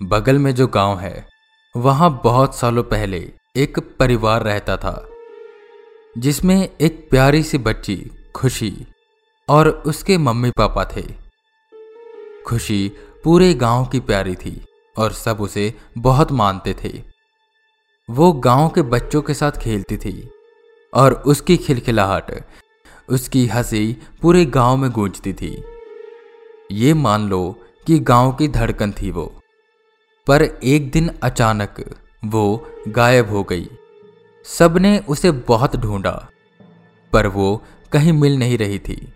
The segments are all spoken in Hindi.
बगल में जो गाँव है, वहाँ बहुत सालों पहले एक परिवार रहता था, जिसमें एक प्यारी सी बच्ची, खुशी, और उसके मम्मी पापा थे। खुशी पूरे गाँव की प्यारी थी और सब उसे बहुत मानते थे। वो गाँव के बच्चों के साथ खेलती थी और उसकी खिलखिलाहट, उसकी हँसी पूरे गाँव में गूंजती थी। ये मान लो कि गाँव की धड़कन थी वो। पर एक दिन अचानक वो गायब हो गई। सबने उसे बहुत ढूंढा, पर वो कहीं मिल नहीं रही थी।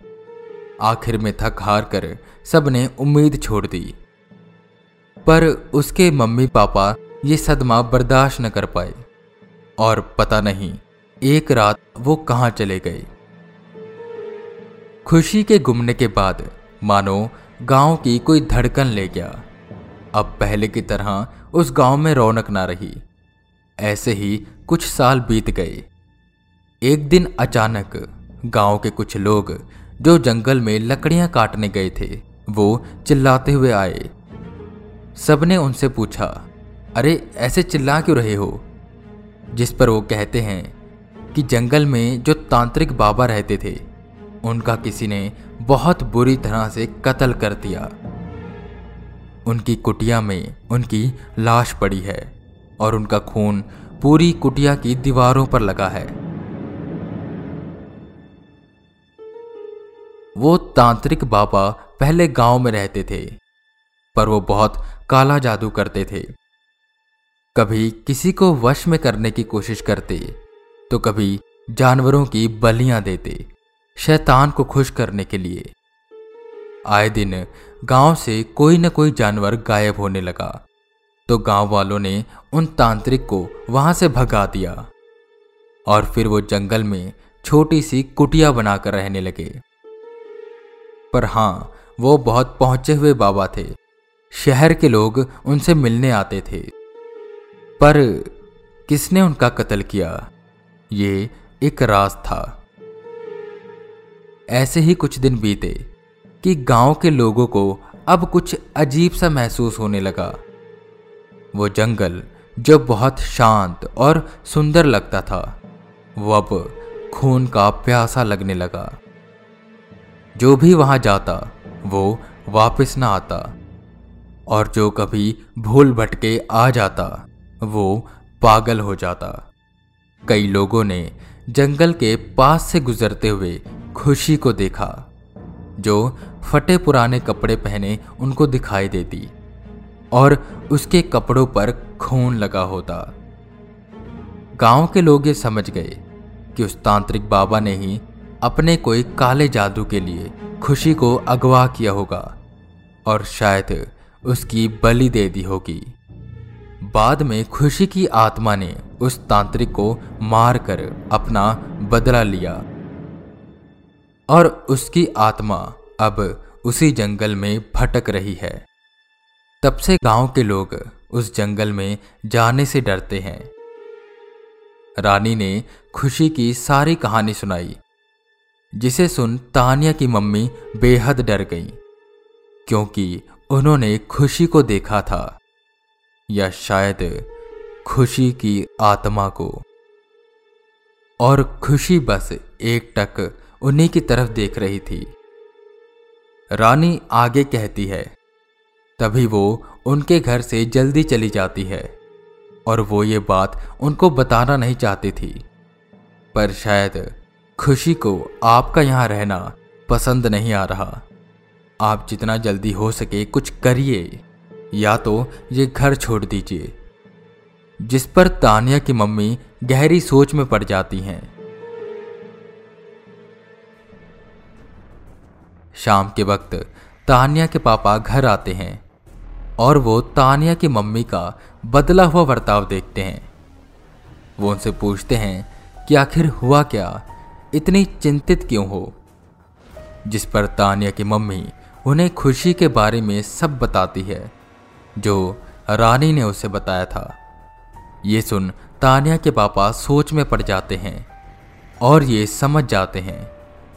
आखिर में थक हार कर सबने उम्मीद छोड़ दी। पर उसके मम्मी पापा ये सदमा बर्दाश्त न कर पाए, और पता नहीं एक रात वो कहाँ चले गए। खुशी के गुमने के बाद मानो गाँव की कोई धड़कन ले गया। अब पहले की तरह उस गाँव में रौनक ना रही। ऐसे ही कुछ साल बीत गए। एक दिन अचानक गाँव के कुछ लोग जो जंगल में लकड़ियाँ काटने गए थे, वो चिल्लाते हुए आए। सबने उनसे पूछा, अरे, ऐसे चिल्ला क्यों रहे हो? जिस पर वो कहते हैं कि जंगल में जो तांत्रिक बाबा रहते थे, उनका किसी ने बहुत बुरी तरह से कत्ल कर दिया। उनकी कुटिया में उनकी लाश पड़ी है और उनका खून पूरी कुटिया की दीवारों पर लगा है। वो तांत्रिक बाबा पहले गाँव में रहते थे, पर वो बहुत काला जादू करते थे। कभी किसी को वश में करने की कोशिश करते तो कभी जानवरों की बलियाँ देते, शैतान को खुश करने के लिए। आए दिन गाँव से कोई न कोई जानवर गायब होने लगा। तो गाँव वालों ने उन तांत्रिक को वहाँ से भगा दिया और फिर वो जंगल में छोटी सी कुटिया बनाकर रहने लगे। पर हाँ, वो बहुत पहुँचे हुए बाबा थे। शहर के लोग उनसे मिलने आते थे। पर किसने उनका कत्ल किया? ये एक राज था। ऐसे ही कुछ दिन बीते। कि गाँव के लोगों को अब कुछ अजीब सा महसूस होने लगा। वो जंगल जो बहुत शांत और सुंदर लगता था, वो अब खून का प्यासा लगने लगा। जो भी वहाँ जाता, वो वापस ना आता। और जो कभी भूल भटके आ जाता, वो पागल हो जाता। कई लोगों ने जंगल के पास से गुजरते हुए खुशी को देखा। जो फटे पुराने कपड़े पहने उनको दिखाई देती और उसके कपड़ों पर खून लगा होता। गाँव के लोग ये समझ गए कि उस तांत्रिक बाबा ने ही अपने कोई काले जादू के लिए खुशी को अगवा किया होगा और शायद उसकी बलि दे दी होगी। बाद में खुशी की आत्मा ने उस तांत्रिक को मारकर अपना बदला लिया। और उसकी आत्मा अब उसी जंगल में भटक रही है। तब से गाँव के लोग उस जंगल में जाने से डरते हैं। रानी ने खुशी की सारी कहानी सुनाई, जिसे सुन तानिया की मम्मी बेहद डर गई, क्योंकि उन्होंने खुशी को देखा था, या शायद खुशी की आत्मा को। और खुशी बस एक टक उन्हीं की तरफ़ देख रही थी। रानी आगे कहती है, तभी वो उनके घर से जल्दी चली जाती है, और वो ये बात उनको बताना नहीं चाहती थी। पर शायद खुशी को आपका यहाँ रहना पसंद नहीं आ रहा। आप जितना जल्दी हो सके कुछ करिए, या तो ये घर छोड़ दीजिए, जिस पर तानिया की मम्मी गहरी सोच में पड़ जाती हैं। शाम के वक्त तानिया के पापा घर आते हैं और वो तानिया की मम्मी का बदला हुआ बर्ताव देखते हैं। वो उनसे पूछते हैं कि आखिर हुआ क्या? इतनी चिंतित क्यों हो? जिस पर तानिया की मम्मी उन्हें खुशी के बारे में सब बताती है, जो रानी ने उसे बताया था। ये सुन तानिया के पापा सोच में पड़ जाते हैं और ये समझ जाते हैं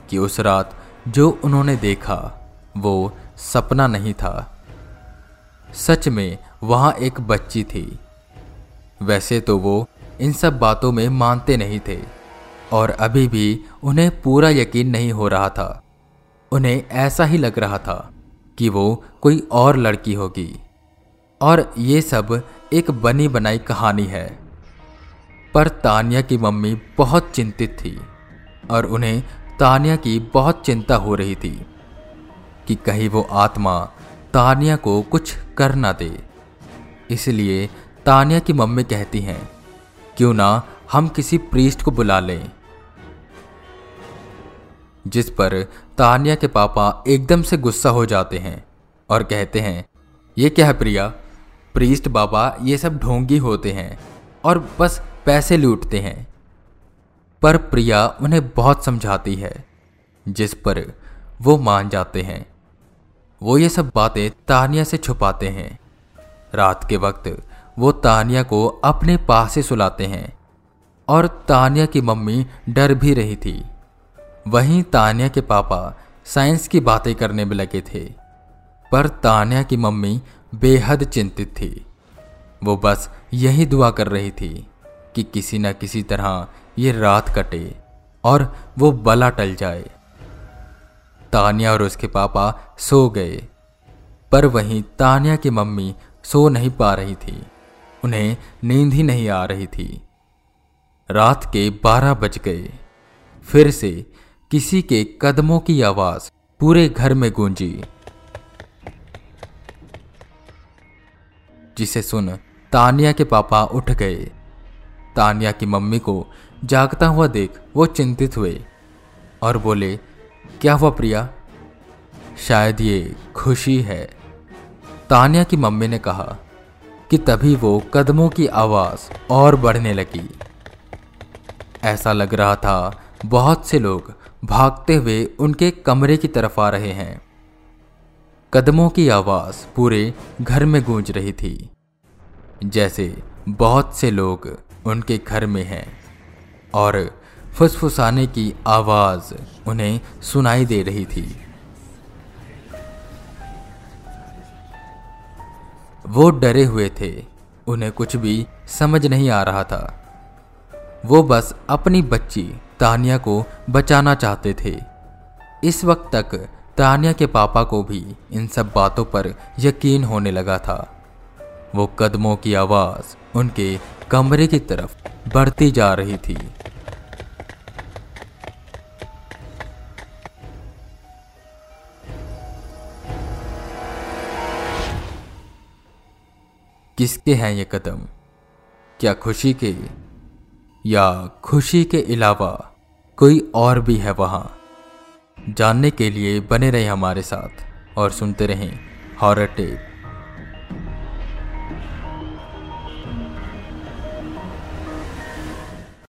कि उस रात जो उन्होंने देखा, वो सपना नहीं था। सच में, वहाँ एक बच्ची थी। वैसे तो वो इन सब बातों में मानते नहीं थे, और अभी भी उन्हें पूरा यकीन नहीं हो रहा था। उन्हें ऐसा ही लग रहा था कि वो कोई और लड़की होगी। और ये सब एक बनी बनाई कहानी है। पर तानिया की मम्मी बहुत चिंतित थी, और उन्हें तानिया की बहुत चिंता हो रही थी कि कहीं वो आत्मा तानिया को कुछ कर ना दे। इसलिए तानिया की मम्मी कहती हैं, क्यों ना हम किसी प्रीस्ट को बुला लें? जिस पर तानिया के पापा एकदम से गुस्सा हो जाते हैं और कहते हैं, ये क्या है प्रिया? प्रीस्ट बाबा ये सब ढोंगी होते हैं और बस पैसे लूटते हैं। पर प्रिया उन्हें बहुत समझाती है, जिस पर वो मान जाते हैं। वो ये सब बातें तानिया से छुपाते हैं। रात के वक्त वो तानिया को अपने पास से सुलाते हैं, और तानिया की मम्मी डर भी रही थी। वहीं तानिया के पापा साइंस की बातें करने में लगे थे, पर तानिया की मम्मी बेहद चिंतित थी। वो बस यही दुआ कर रही थी। कि किसी न किसी तरह ये रात कटे और वो बला टल जाए। तानिया और उसके पापा सो गए, पर वहीं तानिया की मम्मी सो नहीं पा रही थी। उन्हें नींद ही नहीं आ रही थी। रात के बारह बज गए। फिर से किसी के कदमों की आवाज़ पूरे घर में गूंजी। जिसे सुन तानिया के पापा उठ गए। तानिया की मम्मी को जागता हुआ देख वो चिंतित हुए और बोले, क्या हुआ प्रिया? शायद ये खुशी है। तानिया की मम्मी ने कहा कि तभी वो कदमों की आवाज़ और बढ़ने लगी। ऐसा लग रहा था बहुत से लोग भागते हुए उनके कमरे की तरफ़ आ रहे हैं। कदमों की आवाज़ पूरे घर में गूंज रही थी। जैसे बहुत से लोग उनके घर में है और फुसफुसाने की आवाज़ उन्हें सुनाई दे रही थी। वो डरे हुए थे। उन्हें कुछ भी समझ नहीं आ रहा था। वो बस अपनी बच्ची तानिया को बचाना चाहते थे। इस वक्त तक तानिया के पापा को भी इन सब बातों पर यकीन होने लगा था। वो कदमों की आवाज़ उनके कमरे की तरफ़ बढ़ती जा रही थी। किसके हैं ये कदम? क्या खुशी के या खुशी के अलावा कोई और भी है वहाँ? जानने के लिए बने रहे हमारे साथ और सुनते रहें हॉरर टेप।